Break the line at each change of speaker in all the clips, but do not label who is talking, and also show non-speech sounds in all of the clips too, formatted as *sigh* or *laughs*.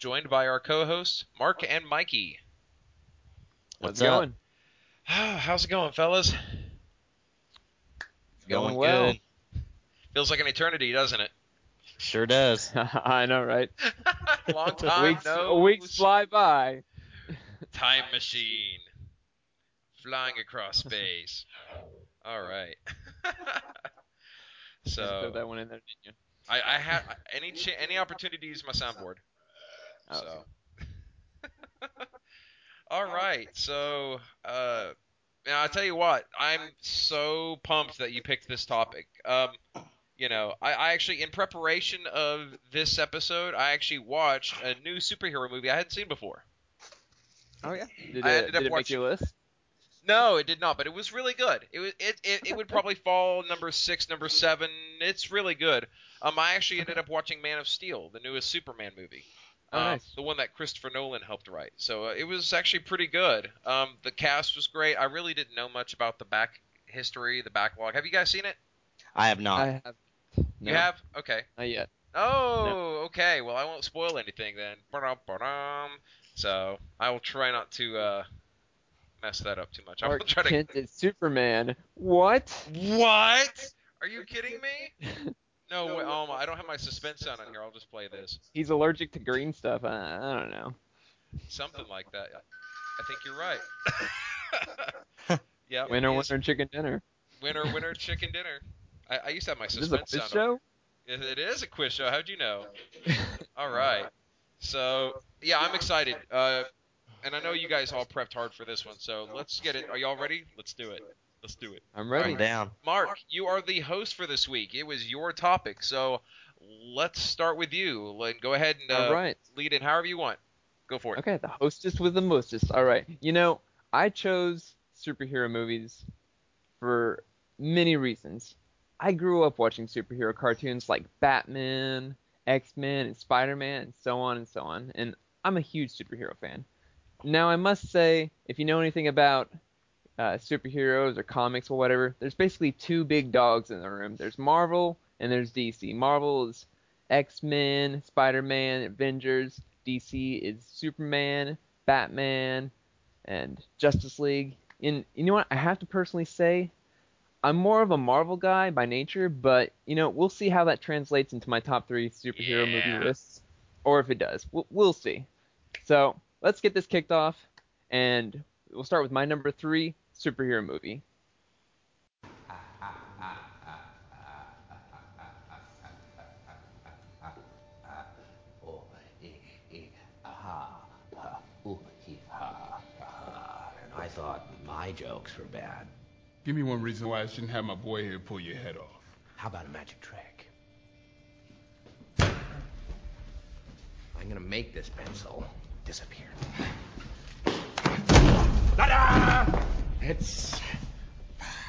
joined by our co-hosts Mark and Mikey.
What's
How's it
up?
going? *sighs*
How's it going, fellas?
It's Going well.
good.
Feels like an eternity, doesn't it?
Sure does. *laughs*
I know, right? *laughs*
Long *laughs* time
weeks,
no
weeks fly by.
time machine flying across space. All right.
Just throw
so
that one in there, didn't you?
I, I had any ch- any opportunity to use my soundboard.
Oh,
So. *laughs* All right. So, uh, now I tell you what, I'm so pumped that you picked this topic. Um, you know, I, I actually, in preparation of this episode, I actually watched a new superhero movie I hadn't seen before.
Oh yeah. Did
I
it,
ended up
did it make your list?
No, it did not, but it was really good. It was it, it, it would probably fall number six, number seven. It's really good. Um, I actually ended up watching Man of Steel, the newest Superman movie.
Oh,
Um,
nice.
The one that Christopher Nolan helped write. So uh, it was actually pretty good. Um, the cast was great. I really didn't know much about the back history, the backlog. Have you guys seen it?
I have not.
I have. No,
You have? Okay.
Not yet.
Oh, okay. Well, I won't spoil anything then. Ba-dum, ba-dum. So I will try not to uh, mess that up too much. I will
Clark
try to.
Kent is Superman. What?
What? Are you kidding me? *laughs* No, wait, um, I don't have my suspense sound on here. I'll just play this.
He's allergic to green stuff. I, I don't know.
Something like that. I think you're right. *laughs* yeah.
Winner,
he
winner, chicken dinner.
winner, winner, chicken dinner. I, I used to have my
Is this a
suspense
quiz show?
on. It it is a quiz show. How'd you know? *laughs* All right. So yeah, I'm excited. Uh, and I know you guys all prepped hard for this one. So let's get it. Are y'all ready? Let's do it. Let's do it.
I'm ready.
I'm down.
Mark, you are the host for this week. It was your topic, so let's start with you. Like, Go ahead and uh,
All right.
lead in however you want. Go for it.
Okay, the hostess with the mostest. All right. You know, I chose superhero movies for many reasons. I grew up watching superhero cartoons like Batman, X-Men, and Spider-Man, and so on and so on, and I'm a huge superhero fan. Now, I must say, if you know anything about uh, superheroes or comics or whatever, there's basically two big dogs in the room. There's Marvel and there's DC. Marvel is X-Men, Spider-Man, Avengers. DC is Superman, Batman, and Justice League. And you know what? I have to personally say, I'm more of a Marvel guy by nature, but you know, we'll see how that translates into my top three superhero
Yeah.
movie lists, or if it does. We'll, we'll see. So let's get this kicked off, and we'll start with my number three superhero movie.
Aha, ha, ooh, hee, ha, ha. I thought my jokes were bad.
Give me one reason why I shouldn't have my boy here pull your head off.
How about a magic trick? I'm gonna make this pencil disappear. Ta-da! It's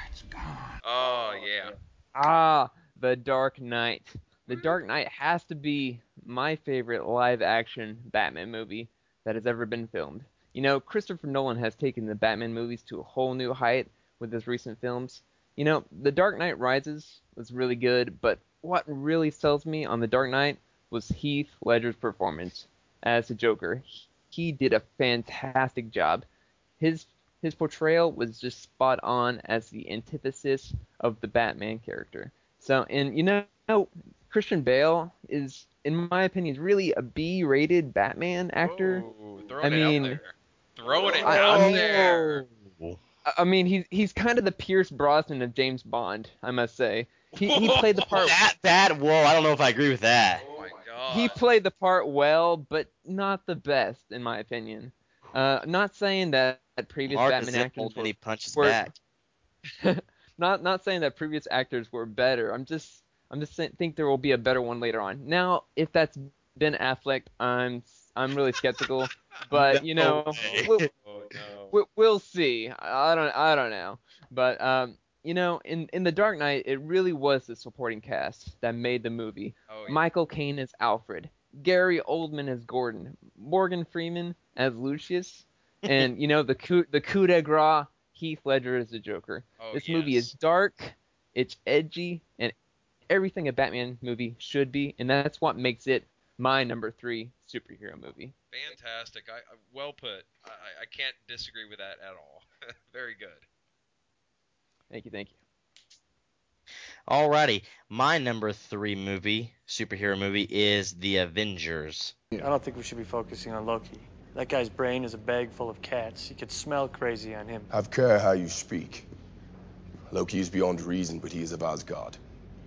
it's gone.
Oh yeah.
Ah, The Dark Knight. The Dark Knight has to be my favorite live action Batman movie that has ever been filmed. You know, Christopher Nolan has taken the Batman movies to a whole new height with his recent films. You know, The Dark Knight Rises was really good, but what really sells me on The Dark Knight was Heath Ledger's performance as the Joker. He did a fantastic job. His his portrayal was just spot on as the antithesis of the Batman character. So, and you know, Christian Bale is, in my opinion, really a B-rated Batman actor.
Ooh, throwing
I
it
mean-
out there. Throwing it
I-
out
I
there.
I- I mean, he's he's kind of the Pierce Brosnan of James Bond, I must say. He he played the part.
That that whoa, I don't know if I agree with that.
Oh my god.
He played the part well, but not the best, in my opinion. Uh, not saying that previous
Mark
Batman actors were
he punches
were-
back. *laughs*
not not saying that previous actors were better. I'm just I'm just saying, think there will be a better one later on. Now, if that's Ben Affleck, I'm I'm really skeptical. *laughs* But you know, we'll, *laughs*
Oh no.
we- we'll see. I don't I don't know. But um, you know, in in the Dark Knight, it really was the supporting cast that made the movie.
Oh, yeah.
Michael Caine as Alfred, Gary Oldman as Gordon, Morgan Freeman as Lucius, and you know the coup the coup de grace Heath Ledger as the Joker.
Oh,
this movie is dark, it's edgy, and everything a Batman movie should be, and that's what makes it my number three superhero movie.
Fantastic. I, I well put. I, I- I can't disagree with that at all. *laughs* Very good.
Thank you, thank you.
Alrighty, my number three movie, superhero movie, is The Avengers.
I don't think we should be focusing on Loki. That guy's brain is a bag full of cats. You could smell crazy on him.
Have care how you speak. Loki is beyond reason, but he is of Asgard,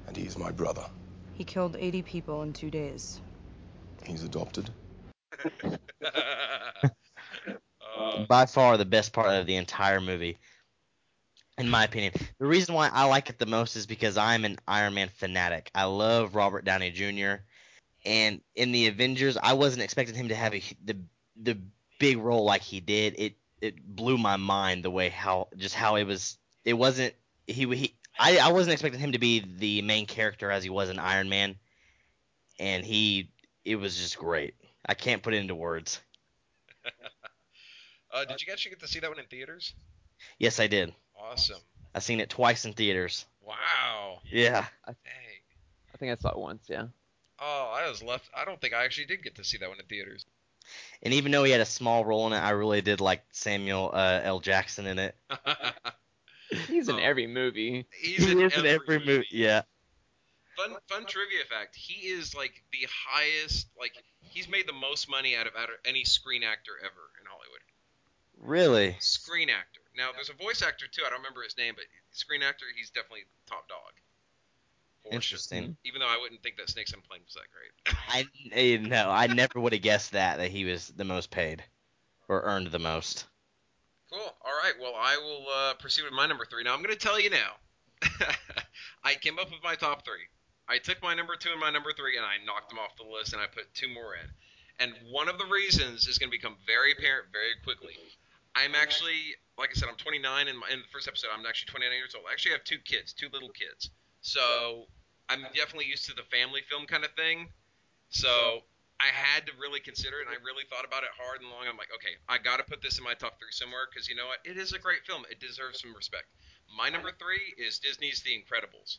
and he is my brother.
He killed 80 people in two days.
He's adopted.
uh, *laughs*
By far the best part of the entire movie, in my opinion. The reason why I like it the most is because I'm an Iron Man fanatic. I love Robert Downey Jr. And in the Avengers, I wasn't expecting him to have a, the the big role like he did. It it blew my mind the way how just how it was. It wasn't he he. I, I wasn't expecting him to be the main character as he was in Iron Man, and he it was just great. I can't put it into words. *laughs*
uh, did you actually get to see that one in theaters?
Yes, I did.
Awesome.
I've seen it twice in theaters.
Wow.
Yeah.
I, Dang.
I think I saw it once, yeah.
Oh, I was left. I don't think I actually did get to see that one in theaters.
And even though he had a small role in it, I really did like Samuel uh, L. Jackson in it. *laughs*
He's in
Oh.
every movie.
He's
he
in
is
every, movie.
Yeah.
Fun, fun trivia fact: He is like the highest. Like he's made the most money out of, out of any screen actor ever in Hollywood.
Really?
Screen actor. Now there's a voice actor too. I don't remember his name, but screen actor, he's definitely top dog. For sure.
Interesting.
Even though I wouldn't think that Snakes on Plane was that great.
I eh, no, I never would have guessed that that he was the most paid or earned the most.
Cool. All right. Well, I will uh, proceed with my number three. Now, I'm going to tell you now. *laughs* I came up with my top three. I took my number two and my number three, and I knocked them off the list, and I put two more in. And one of the reasons is going to become very apparent very quickly. I'm actually, like I said, I'm 29, and in the first episode, I'm actually 29 years old. I actually have two kids, two little kids. So I'm definitely used to the family film kind of thing. So I had to really consider it, and I really thought about it hard and long. I'm like, okay, I got to put this in my top three somewhere because you know what? It is a great film. It deserves some respect. My number three is Disney's The Incredibles.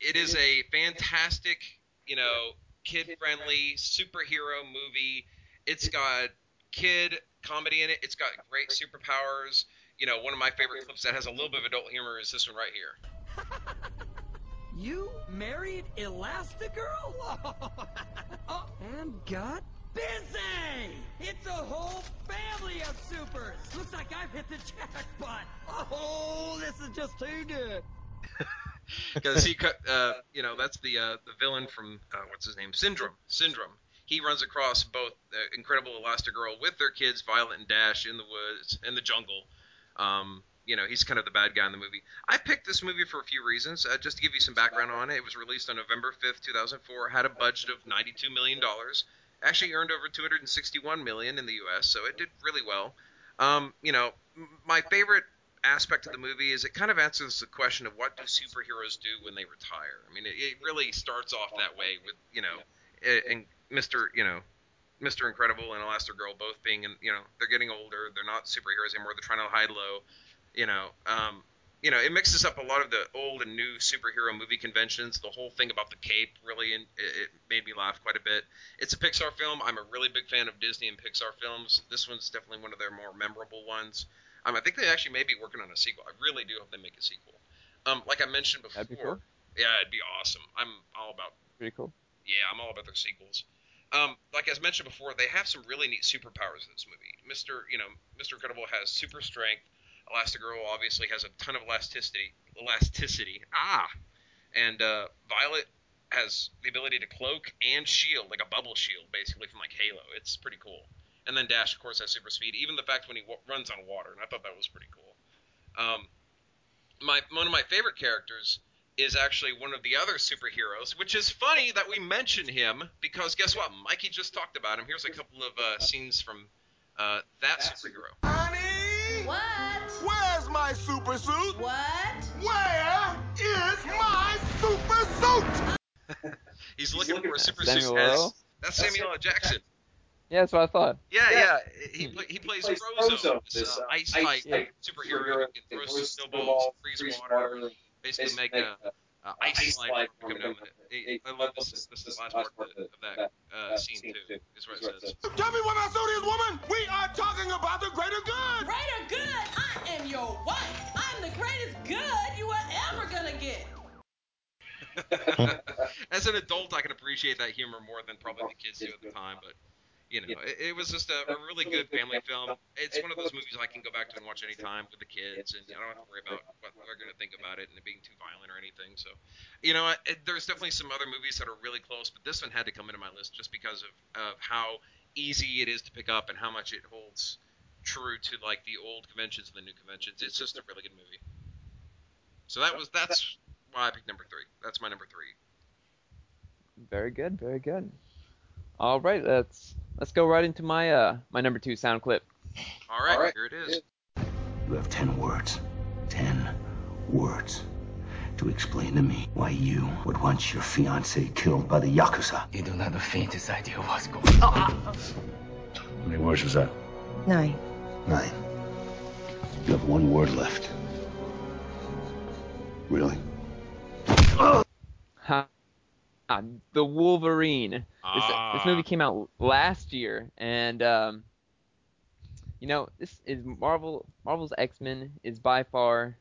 It is a fantastic, you know, kid-friendly superhero movie. It's got kid comedy in it. It's got great superpowers. You know, one of my favorite clips that has a little bit of adult humor is this one right here. *laughs*
You married Elastigirl? *laughs* and got busy! It's a whole family of supers! Looks like I've hit the jackpot! Oh, this is just too good! *laughs*
because he uh, you know that's the uh, the villain from uh, what's his name syndrome syndrome he runs across both uh, incredible elastigirl with their kids violet and dash in the woods in the jungle um, you know he's kind of the bad guy in the movie i picked this movie for a few reasons uh, just to give you some background on it it was released on november 5th 2004 had a budget of 92 million dollars actually earned over 261 million in the us so it did really well um, you know my favorite aspect of the movie is it kind of answers the question of what do superheroes do when they retire. I mean, it, it really starts off that way with you know, and Mister you know, Mister Incredible and Elastigirl both being in you know they're getting older. They're not superheroes anymore. They're trying to hide low. You know, um, you know, it mixes up a lot of the old and new superhero movie conventions. The whole thing about the cape really, and it, it made me laugh quite a bit. It's a Pixar film. I'm a really big fan of Disney and Pixar films. This one's definitely one of their more memorable ones. Um, I think they actually may be working on a sequel. I really do hope they make a sequel. Um, like I mentioned before,
be cool.
yeah, it'd be awesome. I'm all about
Pretty cool.
yeah, I'm all about their sequels. Um, like as mentioned before, they have some really neat superpowers in this movie. Mister, you know, Mister Incredible has super strength. Elastigirl obviously has a ton of elasticity. Elasticity. Ah, and uh, Violet has the ability to cloak and shield, like a bubble shield, basically from like Halo. It's pretty cool. And then Dash, of course, has super speed. Even the fact when he w- runs on water, and I thought that was pretty cool. Um, my one of my favorite characters is actually one of the other superheroes, which is funny that we mention him because guess what? Mikey just talked about him. Here's a couple of uh, scenes from uh, that superhero.
Honey!
What?
Where's my super suit?
What?
Where is my super suit? *laughs*
He's looking for a super suit.
Samuel
as- That's Samuel L. Jackson.
Yeah, that's what I thought.
Yeah, yeah. He, pla- he plays Frozone, this uh, ice type
Yeah.
superhero who can throw snowballs, freeze water, basically make uh, uh, ice slide come down. The, I love this. This is the last part of, the, of that uh, scene too. Is what it says.
Tell me what I saw this woman. We are talking about the greater good.
Greater good? I am your wife. I'm the greatest good you are ever gonna get. *laughs*
As an adult, I can appreciate that humor more than probably the kids do at the time, but you know, it, it was just a, a really good family film. It's one of those movies I can go back to and watch anytime with the kids, and I don't have to worry about what they're going to think about it and it being too violent or anything. So, you know, it, there's definitely some other movies that are really close, but this one had to come into my list just because of, of how easy it is to pick up and how much it holds true to like the old conventions and the new conventions. It's just a really good movie. So that was that's why I picked number three. That's my number three.
Very good, very good. All right, let's let's go right into my uh my number two sound clip.
All right, All right. here it is.
You have ten words. Ten words to explain to me why you would want your fiance killed by the Yakuza.
You don't have the faintest idea what's going on.
How many words was that?
Nine.
Nine. You have one word left. Really?
Ha. Ah, the Wolverine. This,
Ah.
this movie came out last year, and um, you know this is Marvel. Marvel's X Men is by far,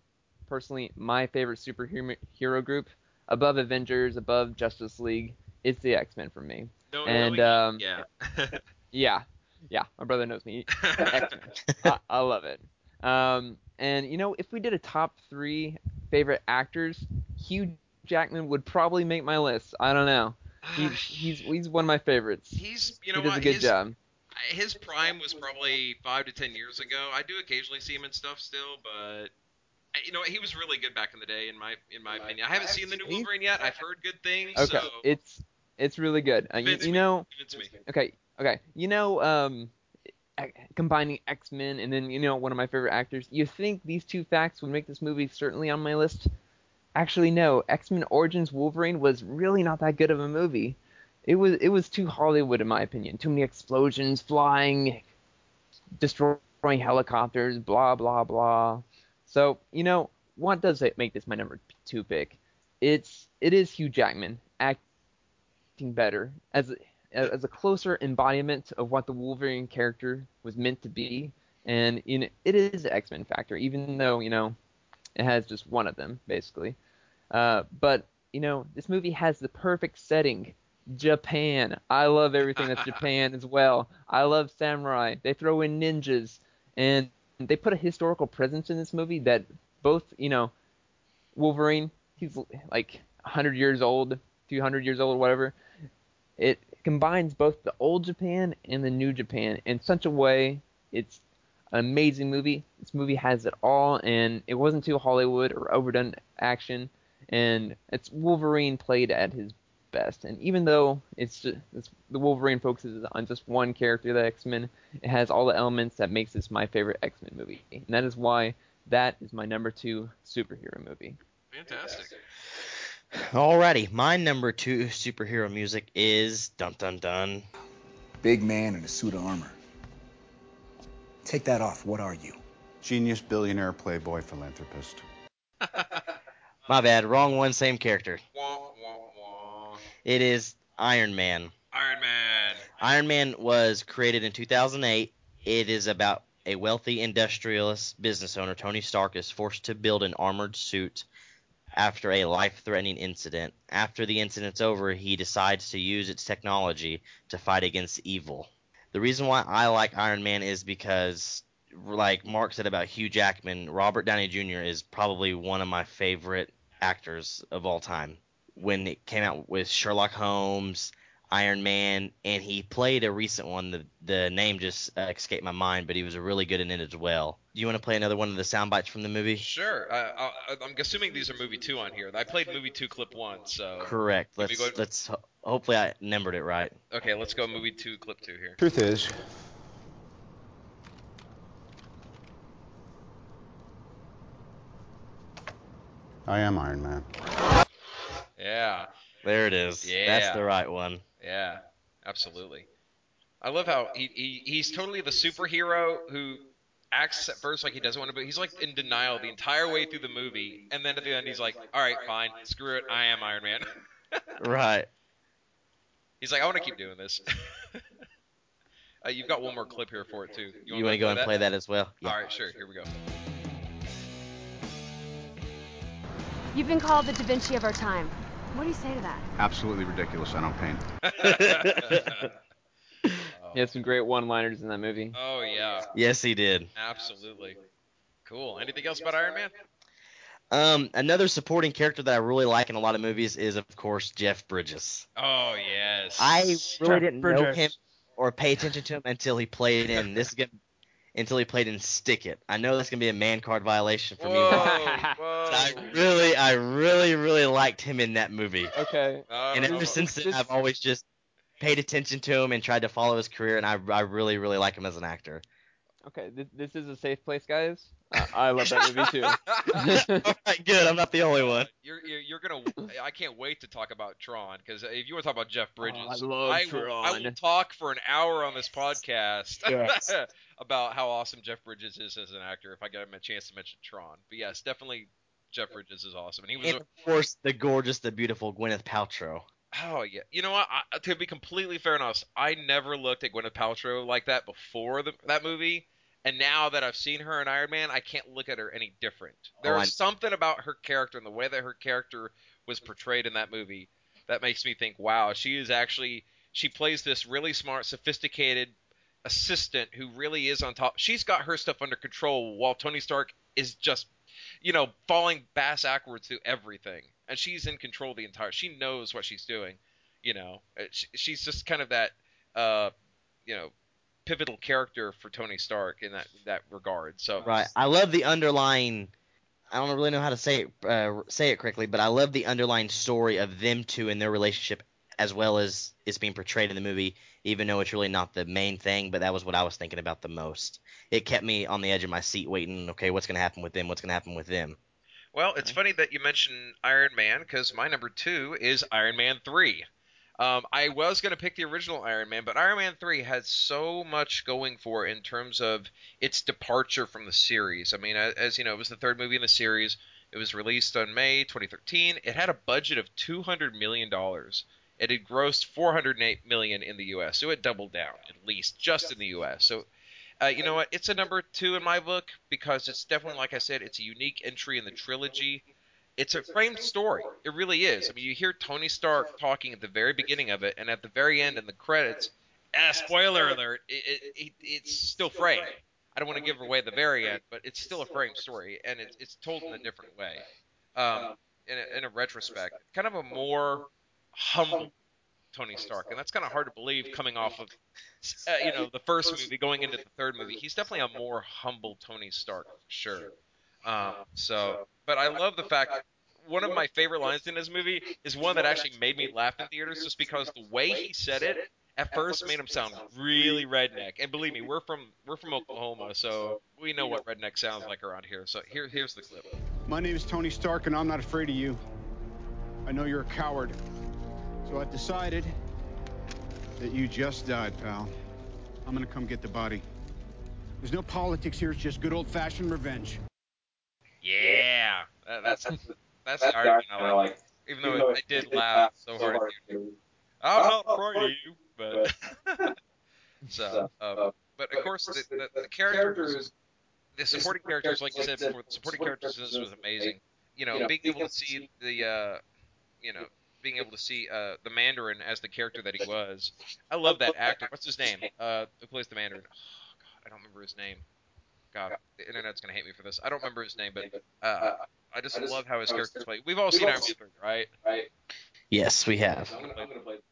personally, my favorite superhero group. Above Avengers, above Justice League, it's the X Men for me.
No,
and um,
yeah. *laughs*
yeah, yeah, my brother knows me. *laughs* I, I love it. Um, and you know, if we did a top three favorite actors, Hugh Jackman would probably make my list. I don't know. He, *sighs* he's he's one of my favorites.
He's you know
he does
what
a good
his,
job.
his prime was probably five to ten years ago. I do occasionally see him in stuff still, but you know he was really good back in the day in my in my opinion. I haven't seen the new Wolverine yet. I've heard good things.
Okay,
So
it's it's really good. Uh, you, you know, okay, okay. You know, um, combining X Men and then you know one of my favorite actors. You think these two facts would make this movie certainly on my list? Actually, no. X Men Origins Wolverine was really not that good of a movie. It was it was too Hollywood in my opinion. Too many explosions, flying, destroying helicopters, blah blah blah. So you know what does it make this my number two pick? It's it is Hugh Jackman acting better as a, as a closer embodiment of what the Wolverine character was meant to be, and it is X Men factor, even though you know it has just one of them basically. Uh, but you know this movie has the perfect setting. Japan. I love everything that's *laughs* Japan as well. I love samurai. They throw in ninjas, and they put a historical presence in this movie that both you know Wolverine. He's like 100 years old, 200 years old, whatever. It combines both the old Japan and the new Japan in such a way. It's an amazing movie. This movie has it all, and it wasn't too Hollywood or overdone action. And it's Wolverine played at his best. And even though it's just it's, the Wolverine focuses on just one character, the X Men, it has all the elements that makes this my favorite X Men movie. And that is why that is my number two superhero movie.
Fantastic.
Alrighty, my number two superhero music is dun dun dun.
Big man in a suit of armor. Take that off. What are you?
Genius, billionaire, playboy, philanthropist. *laughs*
My bad, wrong one, same character.
Wah, wah, wah.
It is Iron Man.
Iron Man.
Iron Man was created in 2008. It is about a wealthy industrialist business owner, Tony Stark, is forced to build an armored suit after a life threatening incident. After the incident's over, he decides to use its technology to fight against evil. The reason why I like Iron Man is because, like Mark said about Hugh Jackman, Robert Downey Jr. is probably one of my favorite actors of all time. When it came out with Sherlock Holmes, Iron Man, and he played a recent one. The the name just uh, escaped my mind, but he was a really good in it as well. Do you want to play another one of the sound bites from the movie?
Sure. Uh, I, I'm assuming these are movie two on here. I played movie two clip one, so.
Correct. Let's
go-
let's ho- hopefully I numbered it right.
Okay, let's go movie two clip two here.
Truth is, I am Iron Man.
Yeah.
There it is.
Yeah.
That's the right one.
Yeah, absolutely. I love how he, he he's totally the superhero who acts at first like he doesn't want to, but he's like in denial the entire way through the movie, and then at the end he's like, "All right, fine, screw it, I am Iron Man." *laughs*
Right.
he's like, "I want to keep doing this." *laughs* uh, you've got one more clip here for it too.
You want to go and play that as well?
All right, sure. Here we go.
You've been called the Da Vinci of our time. What do you say to that?
Absolutely ridiculous. I don't paint. *laughs* *laughs*
He had some great one-liners in that movie.
Oh yeah,
Yes, he did.
absolutely. Cool. Anything else about Iron Man?
Um, another supporting character that I really like in a lot of movies is, of course, Jeff Bridges.
Oh yes.
I really
Jeff
didn't know him or pay attention to him until he played in this is gonna, until he played in Stick It. I know that's gonna be a man card violation for me.
Whoa,
but. I really, I really, really liked him in that movie.
Okay.
Oh,
And
no.
ever since then, I've always just paid attention to him and tried to follow his career, and I, I really, really like him as an actor.
Okay, this, this is a safe place, guys. Uh, I love that movie too. *laughs*
All right, good. I'm not the only one.
You're, you're you're gonna. I can't wait to talk about Tron because if you want to talk about Jeff Bridges,
I love
will, I will talk for an hour on this podcast *laughs*
Yes.
about how awesome Jeff Bridges is as an actor. If I get him a chance to mention Tron, but yes, definitely Jeff Bridges is awesome, and he was.
And
A,
of course, the gorgeous, the beautiful Gwyneth Paltrow.
oh yeah, you know what? I, to be completely fair and honest, I never looked at Gwyneth Paltrow like that before the, that movie. And now that I've seen her in Iron Man, I can't look at her any different. There
Oh,
is something about her character and the way that her character was portrayed in that movie that makes me think, wow, she is actually she plays this really smart, sophisticated assistant who really is on top. She's got her stuff under control while Tony Stark is just, you know, falling bass backwards through everything, and she's in control the entire. She knows what she's doing, you know. Uh, she- She's just kind of that, uh, you know, pivotal character for Tony Stark in that that regard. So
Right. I love the underlying. I don't really know how to say it uh, say it correctly, but I love the underlying story of them two and their relationship, as well as it's being portrayed in the movie. Even though it's really not the main thing, but that was what I was thinking about the most. It kept me on the edge of my seat, waiting. Okay, what's gonna happen with them? What's gonna happen with them?
Well, it's funny that you mention Iron Man because my number two is Iron Man 3. Um, I was going to pick the original Iron Man, but Iron Man 3 had so much going for it in terms of its departure from the series. I mean, as you know, it was the third movie in the series. It was released on May 2013. It had a budget of $200 million. It had grossed 408 million in the U.S., so it doubled down at least just in the U.S. So uh, you know what? It's a number two in my book because it's definitely, like I said, it's a unique entry in the trilogy. It's a framed story. It really is. I mean, you hear Tony Stark talking at the very beginning of it, and at the very end in the credits. Ah, spoiler alert! It, it, it, it's still framed. I don't want to give away the very end, but it's still a framed story, and it's it's told in a different way. Um, in a, in a retrospect, kind of a more humble Tony Stark, and that's kind of hard to believe coming off of, *laughs* uh, you know, the first movie going into the third movie. He's definitely a more humble Tony Stark, for sure. Um, so, but I love the fact one of my favorite lines in this movie is one that actually made me laugh in theaters, just because the way he said it at first made him sound really redneck. And believe me, we're from we're from Oklahoma, so we know what redneck sounds like around here. So here here's the clip.
My name is Tony Stark, and I'm not afraid of you. I know you're a coward. So I've decided that you just died, pal. I'm gonna come get the body. There's no politics here, it's just good old fashioned revenge.
Yeah, that, that's that's the argument I like. Even though it, I did laugh so hard. at you. I'm not afraid of you, but *laughs* so. Um, but of course, the, the, the characters, the supporting characters, like you said before, the supporting characters in this was amazing. You know, being able to see the, uh, you know, being able to see uh, the Mandarin as the character that he was. I love that actor. What's his name? Uh, who plays the Mandarin? Oh God, I don't remember his name. God, the internet's gonna hate me for this. I don't remember his name, but uh, I just love how his character's played. We've all seen Iron Man right? Right.
Yes, we have.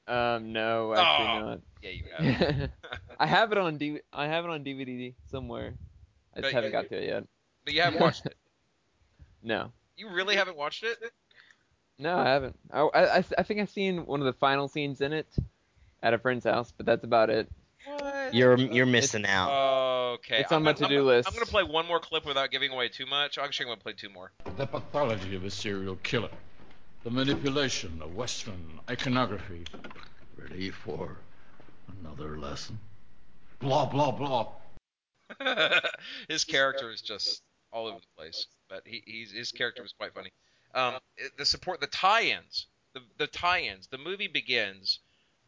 Um, no, actually
Oh,
not.
Yeah, you have. *laughs*
I have it on D. I have it on DVD somewhere. I just
But-
haven't got to it yet.
But you haven't watched it. *laughs*
No,
You really haven't watched it?
no, I haven't. I, I, I think I've seen one of the final scenes in it at a friend's house, but that's about it.
What?
You're you're missing out.
Okay.
It's on
I'm
my
gonna- I'm
to-do list.
I'm gonna play one more clip without giving away too much. Actually, I'm gonna play two more.
The pathology of a serial killer. The manipulation of Western iconography. Ready for another lesson? Blah, blah, blah. *laughs*
his character is just all over the place, but he, he's his character was quite funny. Um, the support, the tie-ins, the the tie-ins. The movie begins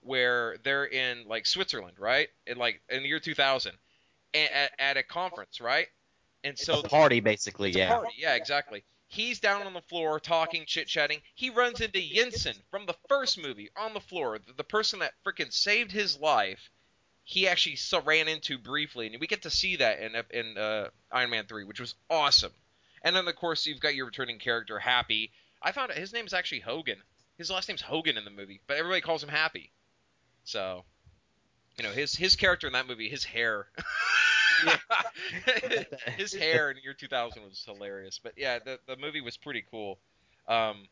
where they're in like Switzerland, right? In like in the year 2000, at, at a conference, right? And so
a party, basically,
it's
yeah.
party, yeah, exactly. He's down on the floor talking, chit chatting. He runs into Yinsen from the first movie on the floor, the, the person that freaking saved his life. He actually so, ran into briefly, and we get to see that in in uh, Iron Man three, which was awesome. And then of course you've got your returning character Happy. I found out his name's actually Hogan. His last name's Hogan in the movie, but everybody calls him Happy. So, you know his his character in that movie, his hair. *laughs* his hair in year 2000 was hilarious. But yeah, the the movie was pretty cool. Um,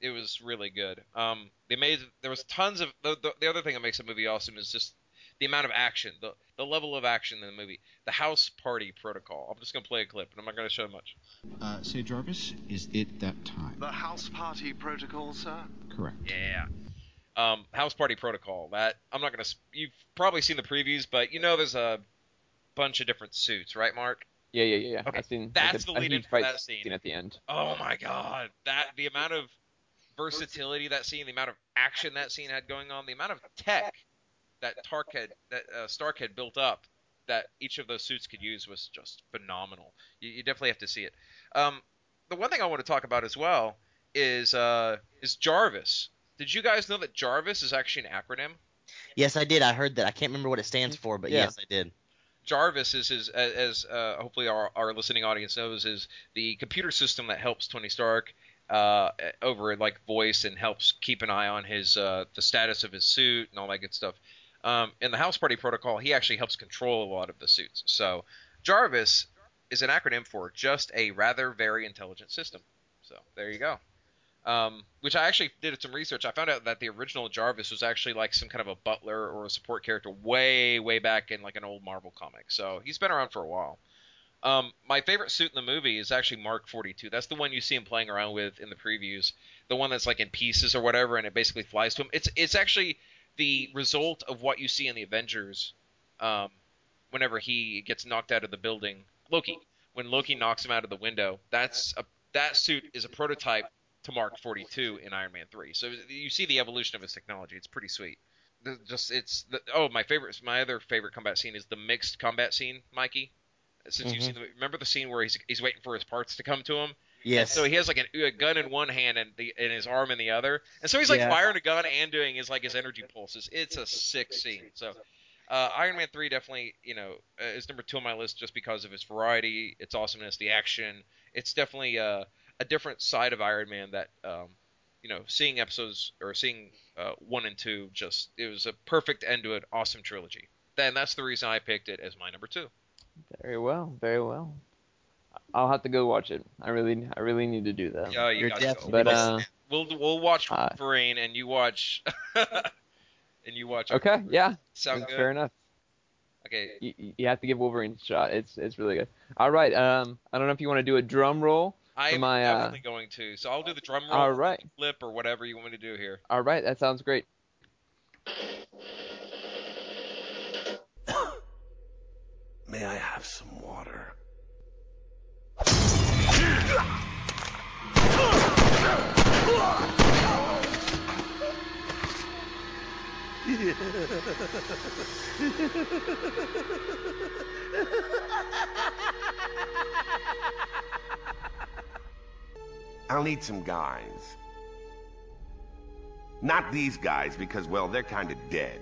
it was really good. Um, they made there was tons of the, the the other thing that makes the movie awesome is just the amount of action, the the level of action in the movie. The house party protocol. I'm just gonna play a clip, and I'm not gonna show much.
Uh, say, Jarvis, is it that time?
The house party protocol, sir?
Correct.
Yeah. Um, house party protocol. That I'm not gonna. You've probably seen the previews, but you know there's a bunch of different suits, right, Mark?
Yeah, yeah, yeah.
Okay,
I've seen
that's the
a
lead into
fight
that scene.
at the end.
Oh my god, that the amount of versatility that scene, the amount of action that scene had going on, the amount of tech that Tark had, that uh, Stark had built up, that each of those suits could use was just phenomenal. You, you definitely have to see it. Um, the one thing I want to talk about as well is uh, is Jarvis. Did you guys know that Jarvis is actually an acronym?
Yes, I did. I heard that. I can't remember what it stands for, but
Yeah.
yes, I did.
Jarvis is his, as, as uh, hopefully our, our listening audience knows, is the computer system that helps Tony Stark uh, over like voice and helps keep an eye on his uh, the status of his suit and all that good stuff. Um, in the House Party Protocol, he actually helps control a lot of the suits. So Jarvis is an acronym for just a rather very intelligent system. So there you go. Um, which I actually did some research. I found out that the original Jarvis was actually like some kind of a butler or a support character way, way back in like an old Marvel comic. So he's been around for a while. Um, my favorite suit in the movie is actually Mark 42. That's the one you see him playing around with in the previews. The one that's like in pieces or whatever, and it basically flies to him. It's it's actually the result of what you see in the Avengers. Um, whenever he gets knocked out of the building, Loki. When Loki knocks him out of the window, that's a that suit is a prototype to Mark 42 in Iron Man 3. So you see the evolution of his technology. It's pretty sweet. The- Just it's the, oh my favorite my other favorite combat scene is the mixed combat scene, Mikey. Since you've
Mhm.
seen the, remember the scene where he's he's waiting for his parts to come to him.
Yes.
So he has like an, a gun in one hand and the and his arm in the other, and so he's like
Yeah.
firing a gun and doing his like his energy pulses. It's a sick scene. So uh, Iron Man three definitely you know uh, is number two on my list just because of its variety, its awesomeness, the action. It's definitely uh, a different side of Iron Man that um, you know seeing episodes or seeing uh, one and two just it was a perfect end to an awesome trilogy. Then that's the reason I picked it as my number two.
Very well, very well. I'll have to go watch it. I really, I really need to do that.
Yeah, you gotta.
But uh,
We'll we'll watch Wolverine and you watch *laughs* and you watch.
okay, yeah,
Sound good?
fair enough.
Okay.
You, you have to give Wolverine a shot. It's it's really good. All right. Um, I don't know if you want to do a drum roll for
I'm
my. Uh,
definitely going to. So I'll do the drum roll,
All right.
flip, or whatever you want me to do here.
all right, that sounds great.
May I have some water?
I'll need some guys. Not these guys, because, well, they're kind of dead.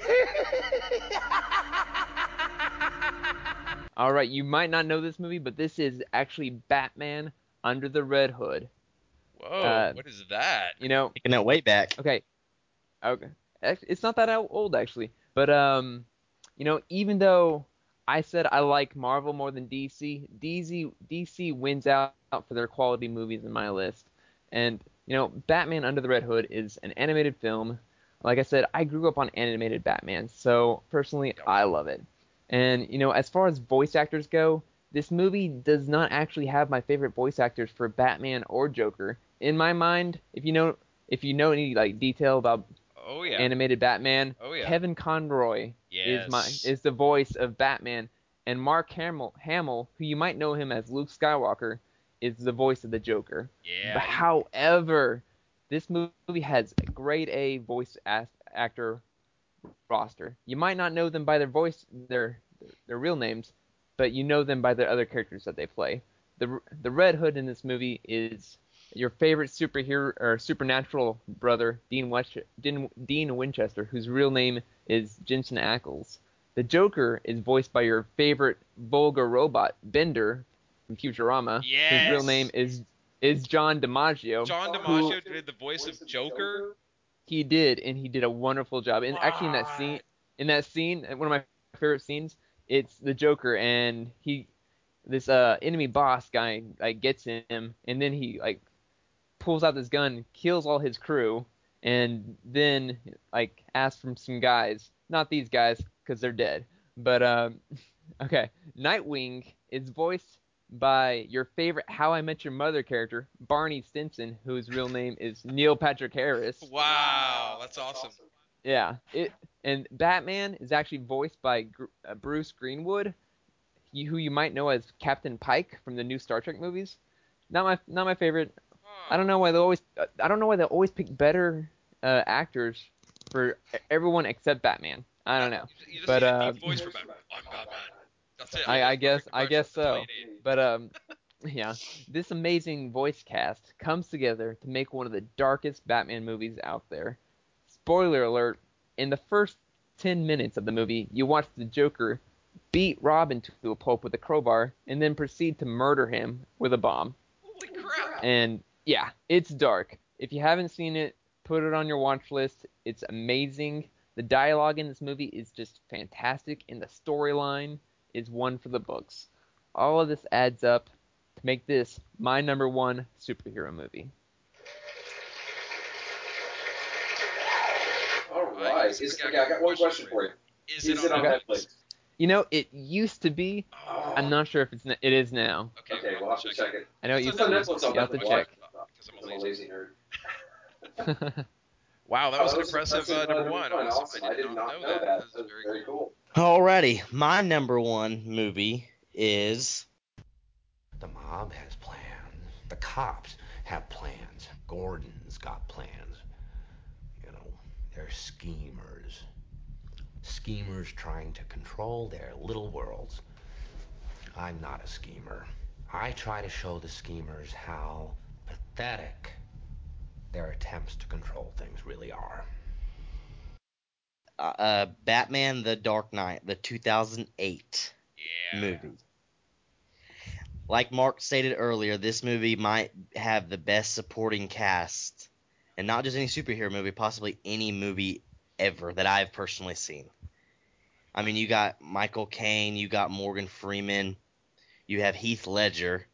*laughs*
All right, you might not know this movie, but this is actually Batman Under the Red Hood.
Whoa,
Uh,
what is that?
You know,
Taking it way back.
Okay. Okay. It's not that old actually, but um, you know, even though I said I like Marvel more than DC, DC DC wins out for their quality movies in my list. And you know, Batman Under the Red Hood is an animated film. Like I said, I grew up on animated Batman, so personally, I love it. And you know, as far as voice actors go, this movie does not actually have my favorite voice actors for Batman or Joker. In my mind, if you know if you know any like detail about
Oh yeah.
animated Batman.
Oh, yeah.
Kevin Conroy is my is the voice of Batman, and Mark Hamill, Hamill, who you might know him as Luke Skywalker, is the voice of the Joker.
Yeah.
But however, this movie has a grade A voice actor roster. You might not know them by their voice, their their real names, but you know them by the other characters that they play. The the Red Hood in this movie is your favorite superhero or supernatural brother, Dean, West, Dean, Dean Winchester, whose real name is Jensen Ackles. The Joker is voiced by your favorite vulgar robot, Bender, from Futurama. His real name is is John DiMaggio.
John
who-
DiMaggio did the voice of Joker.
he did, and he did a wonderful job. And actually, in that scene, in that scene, one of my favorite scenes, it's the Joker, and he, this uh enemy boss guy, like gets him, and then he like pulls out this gun, kills all his crew, and then like asks from some guys, not these guys, because they're dead, but um, *laughs* okay, Nightwing is voiced by your favorite How I Met Your Mother character, Barney Stinson, whose real name is Neil Patrick Harris.
Wow, that's awesome.
Yeah, it and Batman is actually voiced by Gr- uh, Bruce Greenwood, he, who you might know as Captain Pike from the new Star Trek movies. Not my not my favorite. I don't know why they always uh, I don't know why they always pick better uh, actors for everyone except Batman. I don't know,
You just
but
need a
uh,
voice for Batman. I'm Batman. It.
I, I guess I guess so. But um, *laughs* yeah, this amazing voice cast comes together to make one of the darkest Batman movies out there. Spoiler alert: in the first ten minutes of the movie, you watch the Joker beat Robin to a pulp with a crowbar, and then proceed to murder him with a bomb.
Holy crap!
And yeah, it's dark. If you haven't seen it, put it on your watch list. It's amazing. The dialogue in this movie is just fantastic, and the storyline is one for the books. All of this adds up to make this my number one superhero movie.
All right. Is, okay, I got one question for you.
Is,
it on
Okay.
Netflix?
You know, it used to be. I'm not sure if it's. n- It is now.
Okay, we'll have to check it.
I know it used
on
to.
Netflix. I'll
You have to
definitely
check. *laughs*
watch it, because I'm a lazy nerd. *laughs*
Wow, that
Oh,
was an impressive uh, number one. Awesome.
Awesome.
I did, not, know that. That was
very cool.
Alrighty, my number one movie is
The mob has plans. The cops have plans. Gordon's got plans. You know, they're schemers. Schemers trying to control their little worlds. I'm not a schemer. I try to show the schemers how pathetic their attempts to control things really are.
Uh, uh, Batman: The Dark Knight, the 2008 movie. Like Mark stated earlier, this movie might have the best supporting cast, and not just any superhero movie, possibly any movie ever that I've personally seen. I mean, you got Michael Caine, you got Morgan Freeman, you have Heath Ledger,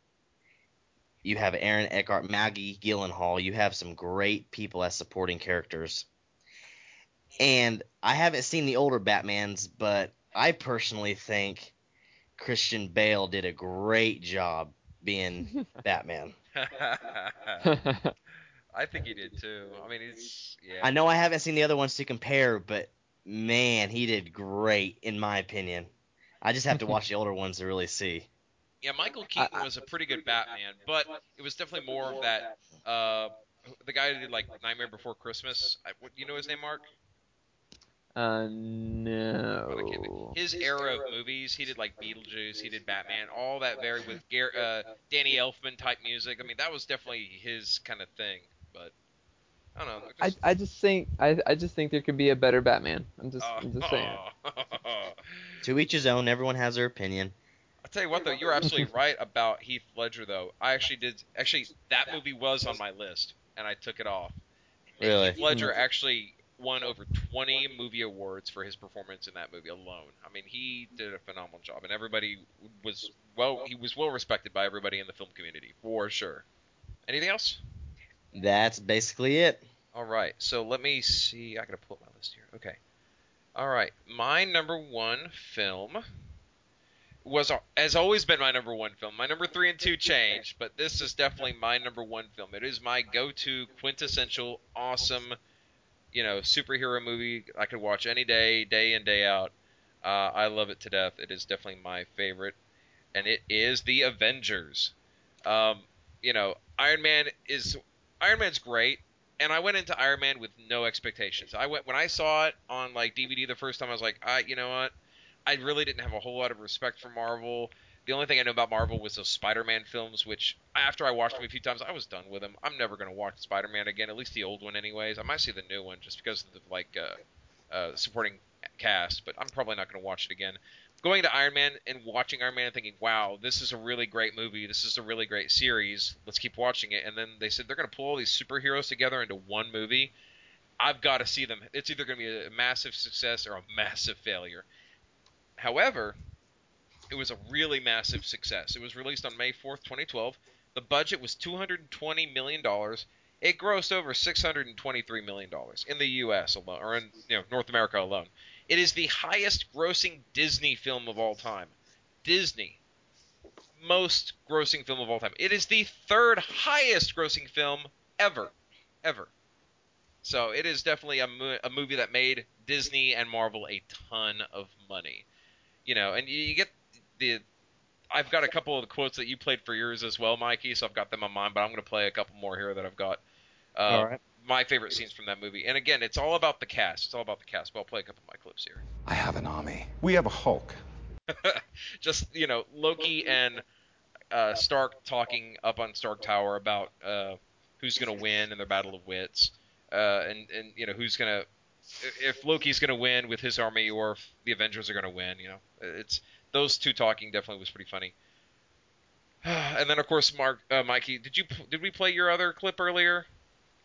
you have Aaron Eckhart, Maggie Gyllenhaal. You have some great people as supporting characters. And I haven't seen the older Batmans, but I personally think Christian Bale did a great job being *laughs* Batman. *laughs*
I think he did too. I mean, he's yeah.
I know I haven't seen the other ones to compare, but man, he did great in my opinion. I just have to watch the older ones to really see.
Yeah, Michael Keaton was a pretty good Batman, but it was definitely more of that. Uh, the guy who did like Nightmare Before Christmas. I, what, you know his name, Mark?
Uh, no.
His era of movies, he did like Beetlejuice, he did Batman, all that very with Gar- uh, Danny Elfman type music. I mean, that was definitely his kind of thing. But I don't know.
I, I just think I, I just think there could be a better Batman. I'm just I'm just saying. *laughs*
To each his own. Everyone has their opinion.
I'll tell you what though, you're absolutely *laughs* right about Heath Ledger though. I actually did actually that movie was on my list and I took it off. And
Really?
Heath Ledger actually won over 20 movie awards for his performance in that movie alone. I mean, he mm-hmm. did a phenomenal job and everybody was well he was well respected by everybody in the film community for sure. Anything else?
That's basically it.
All right. So let me see. I gotta pull up my list here. Okay. All right. My number one film was has always been my number one film. My number three and two changed, but this is definitely my number one film. It is my go-to quintessential awesome you know, superhero movie I could watch any day, day in day out. Uh, I love it to death. It is definitely my favorite, and it is the Avengers. Um, you know, Iron Man is Iron Man's great, and I went into Iron Man with no expectations. I went when I saw it on like DVD the first time. I was like, I, you know what? I really didn't have a whole lot of respect for Marvel. The only thing I know about Marvel was those Spider-Man films, which after I watched them a few times, I was done with them. I'm never gonna watch Spider-Man again, at least the old one, anyways. I might see the new one just because of the like uh, uh, supporting cast, but I'm probably not gonna watch it again. Going to Iron Man and watching Iron Man and thinking, wow, this is a really great movie. This is a really great series. Let's keep watching it. And then they said they're gonna pull all these superheroes together into one movie. I've got to see them. It's either going to be a massive success or a massive failure. However, it was a really massive success. It was released on May 4th, 2012. The budget was $220 million. It grossed over $623 million in the U.S. alone, or in you know North America alone. It is the highest grossing Disney film of all time. Disney. Most grossing film of all time. It is the third highest grossing film ever. Ever. So it is definitely a, mo- a movie that made Disney and Marvel a ton of money. You know, and you, you get the. I've got a couple of the quotes that you played for yours as well, Mikey. So I've got them on mine, but I'm going to play a couple more here that I've got. Uh,
All right.
My favorite scenes from that movie, and again, it's all about the cast. It's all about the cast. But I'll play a couple of my clips here.
I have an army. We have a Hulk. *laughs*
Just you know, Loki and uh, Stark talking up on Stark Tower about uh, who's going to win in their battle of wits, uh, and and you know who's going to if Loki's going to win with his army or if the Avengers are going to win. You know, it's those two talking definitely was pretty funny. *sighs* and then of course, Mark, uh, Mikey, did you did we play your other clip earlier?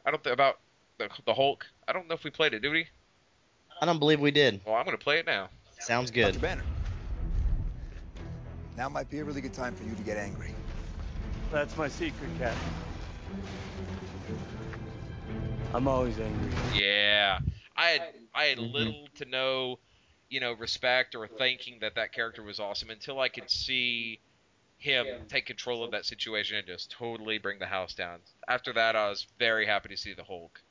I don't th- about the, the Hulk. I don't know if we played it, did we?
I don't believe we did.
Well, I'm going to play it now.
Sounds good.
Dr. Banner. Now might be a really good time for you to get angry.
That's my secret, Captain. I'm always angry.
Yeah, I had I had little to no, you know, respect or thinking that that character was awesome until I could see him take control of that situation and just totally bring the house down. After that, I was very happy to see the Hulk.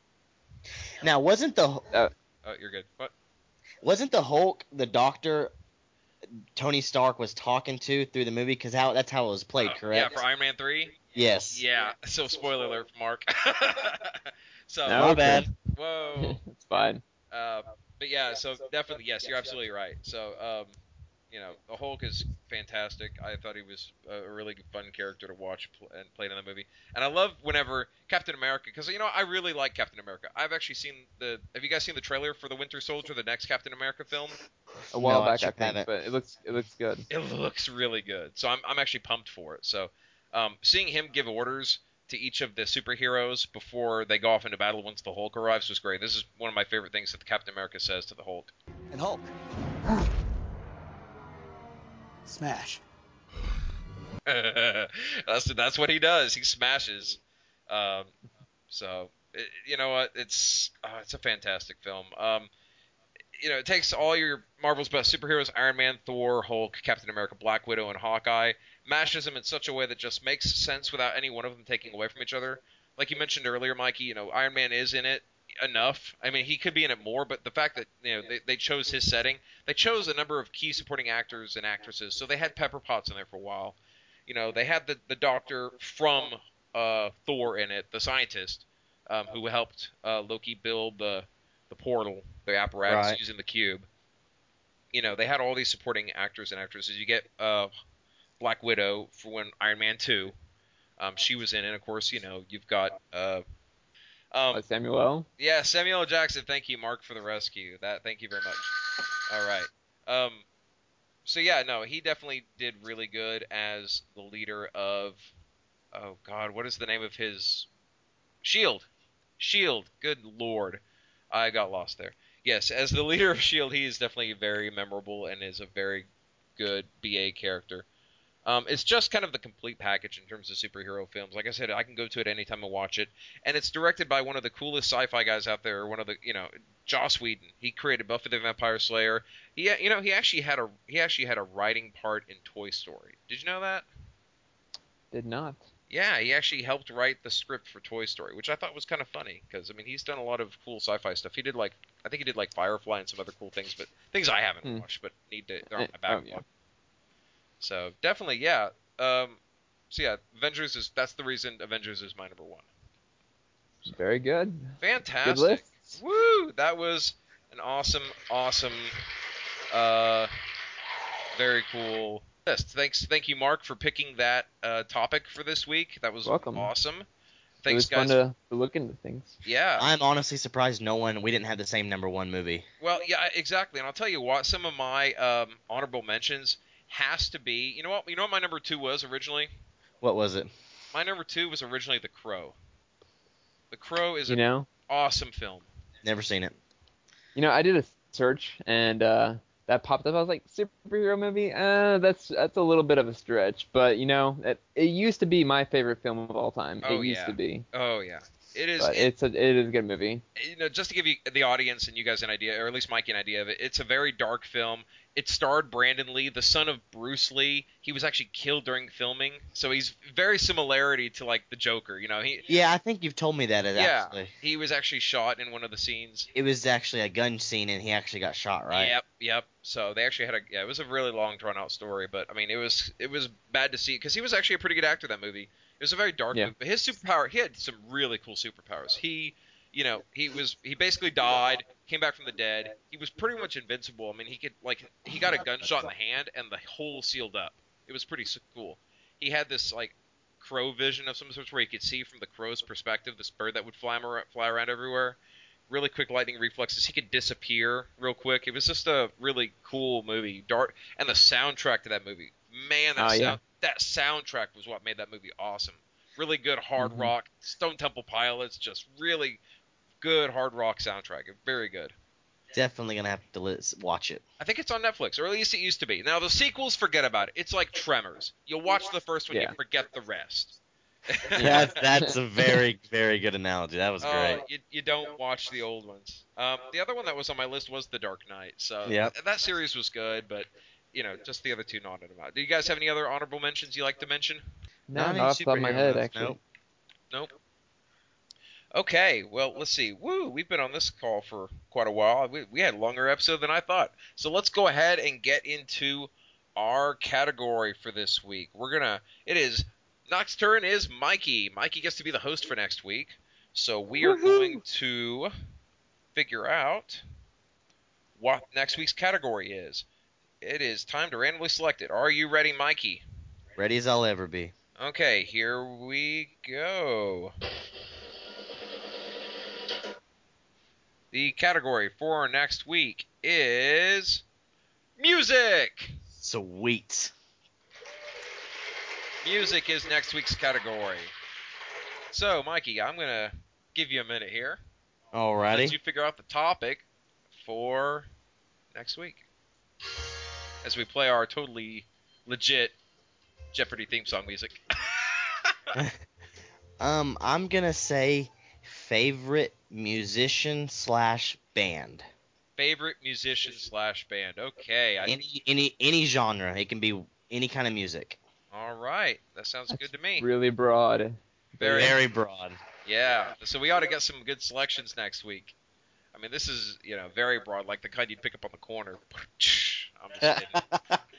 Now, wasn't the
Oh, you're good. What?
wasn't the Hulk the doctor Tony Stark was talking to through the movie? Because how that's how it was played,
Yeah,
correct?
Yeah, for Iron Man three.
yes.
Yeah. So spoiler alert for Mark. *laughs* so
No,
My bad.
whoa. *laughs*
it's fine.
Uh, but yeah, so definitely yes, you're absolutely right. So um, you know, the Hulk is fantastic. I thought he was a really fun character to watch pl- and played in the movie. And I love whenever Captain America, because you know I really like Captain America. I've actually seen the. Have you guys seen the trailer for the Winter Soldier, the next Captain America film?
A while
No,
back, I
should have
think,
it.
but it looks it looks good.
It looks really good. So I'm I'm actually pumped for it. So um, seeing him give orders to each of the superheroes before they go off into battle once the Hulk arrives was great. This is one of my favorite things that Captain America says to the Hulk.
And Hulk. Smash. *laughs*
that's that's what he does. He smashes. Um, so it, you know what? It's uh, it's a fantastic film. Um, you know, it takes all your Marvel's best superheroes: Iron Man, Thor, Hulk, Captain America, Black Widow, and Hawkeye, mashes them in such a way that just makes sense without any one of them taking away from each other. Like you mentioned earlier, Mikey, you know, Iron Man is in it enough. I mean, he could be in it more, but the fact that you know they, they chose his setting, they chose a number of key supporting actors and actresses. So they had Pepper Potts in there for a while. You know, they had the the doctor from uh, Thor in it, the scientist um, who helped uh, Loki build the the portal, the apparatus
Right.
using the cube. You know, they had all these supporting actors and actresses. You get uh, Black Widow for when Iron Man two. Um, she was in it, of course. You know, you've got uh, um,
Uh, Samuel.
yeah, Samuel Jackson. Thank you, Mark, for the rescue. That thank you very much. All right. Um, so yeah, no, he definitely did really good as the leader of. Oh God, what is the name of his? Shield. Shield. Good lord, I got lost there. Yes, as the leader of Shield, he is definitely very memorable and is a very good BA character. Um, it's just kind of the complete package in terms of superhero films. Like I said, I can go to it anytime and watch it, and it's directed by one of the coolest sci-fi guys out there. One of the, you know, Joss Whedon. He created Buffy the Vampire Slayer. He, you know, he actually had a he actually had a writing part in Toy Story. Did you know that?
Did not.
Yeah, he actually helped write the script for Toy Story, which I thought was kind of funny because I mean he's done a lot of cool sci-fi stuff. He did like I think he did like Firefly and some other cool things, but things I haven't
Hmm.
watched but need to they're on
Eh,
my
oh,
backlog.
yeah.
So definitely, yeah. Um, so yeah, Avengers is that's the reason Avengers is my number one.
Very good.
Fantastic.
Good list.
Woo! That was an awesome, awesome, uh, very cool list. Thanks, thank you, Mark, for picking that uh, topic for this week. That was
Welcome.
awesome. Thanks, it
was
guys.
fun to, to look into things.
Yeah.
I'm honestly surprised no one we didn't have the same number one movie.
Well, yeah, exactly. And I'll tell you what, some of my um, honorable mentions has to be. You know what? You know what my number two was originally.
What was it?
My number two was originally The Crow. The Crow is
You
an
know,
awesome film.
Never seen it.
you know, I did a search and uh, that popped up. I was like, superhero movie? Uh, that's that's a little bit of a stretch, but you know, it, it used to be my favorite film of all time.
Oh,
it used
yeah.
to be,
Oh yeah, it is.
but
it-
it's a it is a good movie.
you know, just to give you the audience and you guys an idea, or at least Mikey an idea of it, it's a very dark film. It starred Brandon Lee, the son of Bruce Lee. He was actually killed during filming, so he's very similarity to like the Joker. You know, he
Yeah, I think you've told me that. It
yeah,
actually.
he was actually shot in one of the scenes.
It was actually a gun scene, and he actually got shot, right?
Yep, yep. So they actually had a yeah, it was a really long drawn out story, but I mean, it was it was bad to see because he was actually a pretty good actor that movie. It was a very dark
Yeah.
movie, but his superpower, he had some really cool superpowers. He, you know, he was he basically died, came back from the dead. He was pretty much invincible. I mean, he could like he got a gunshot in the hand and the hole sealed up. It was pretty cool. He had this like crow vision of some sort where he could see from the crow's perspective this bird that would fly around, fly around everywhere. Really quick lightning reflexes. He could disappear real quick. It was just a really cool movie. Dark and the soundtrack to that movie. Man, that
Oh,
sound,
yeah.
That soundtrack was what made that movie awesome. Really good hard
Mhm.
rock. Stone Temple Pilots, just really good hard rock soundtrack. Very good.
Definitely gonna have to lis- watch it.
I think it's on Netflix, or at least it used to be. Now the sequels, forget about it. It's like Tremors. You'll watch the first one,
Yeah.
you forget the rest. *laughs*
That's that's a very very good analogy. That was
Oh,
great.
you, you don't watch the old ones. Um, the other one that was on my list was The Dark Knight. So
Yep.
th- that series was good, but you know, just the other two nodded them out. Do you guys have any other honorable mentions you like to mention?
No,
Not
not
any
off the top of my head, actually.
nope.
Nope. Okay, well, let's see. Woo, we've been on this call for quite a while. We, we had a longer episode than I thought. So let's go ahead and get into our category for this week. We're gonna. It is next turn is Mikey. Mikey gets to be the host for next week. So we are going to figure out what next week's category is. It is time to randomly select it. Are you ready, Mikey?
Ready as I'll ever be.
Okay, here we go. The category for next week is music.
Sweet.
Music is next week's category. So, Mikey, I'm going to give you a minute here.
Alrighty.
you figure out the topic for next week. As we play our totally legit Jeopardy theme song music. *laughs*
Um, I'm gonna say favorite musician slash band.
Favorite musician slash band. Okay. I,
Any any any genre. It can be any kind of music.
all right. That sounds good to me.
Really broad.
Very,
Very broad.
Yeah. So we ought to get some good selections next week. I mean, this is you know very broad, like the kind you'd pick up on the corner. *laughs* I'm just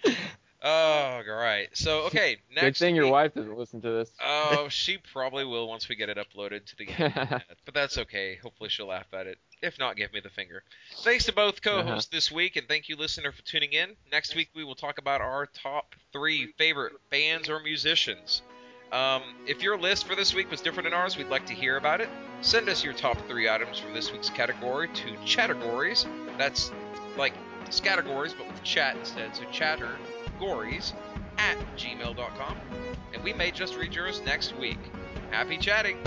kidding. oh, great. So okay, *laughs*
Good
next.
thing your wife doesn't listen to this.
Oh, *laughs* she probably will once we get it uploaded to the *laughs* internet. but that's okay. Hopefully she'll laugh at it. If not, give me the finger. Thanks to both co-hosts this week, and thank you, listener, for tuning in. Next week we will talk about our top three favorite bands or musicians. Um, if your list for this week was different than ours, we'd like to hear about it. Send us your top three items from this week's category to Chattergories. That's like scattergories, but with chat instead. So chattergories at gmail.com. And we may just read yours next week. Happy chatting!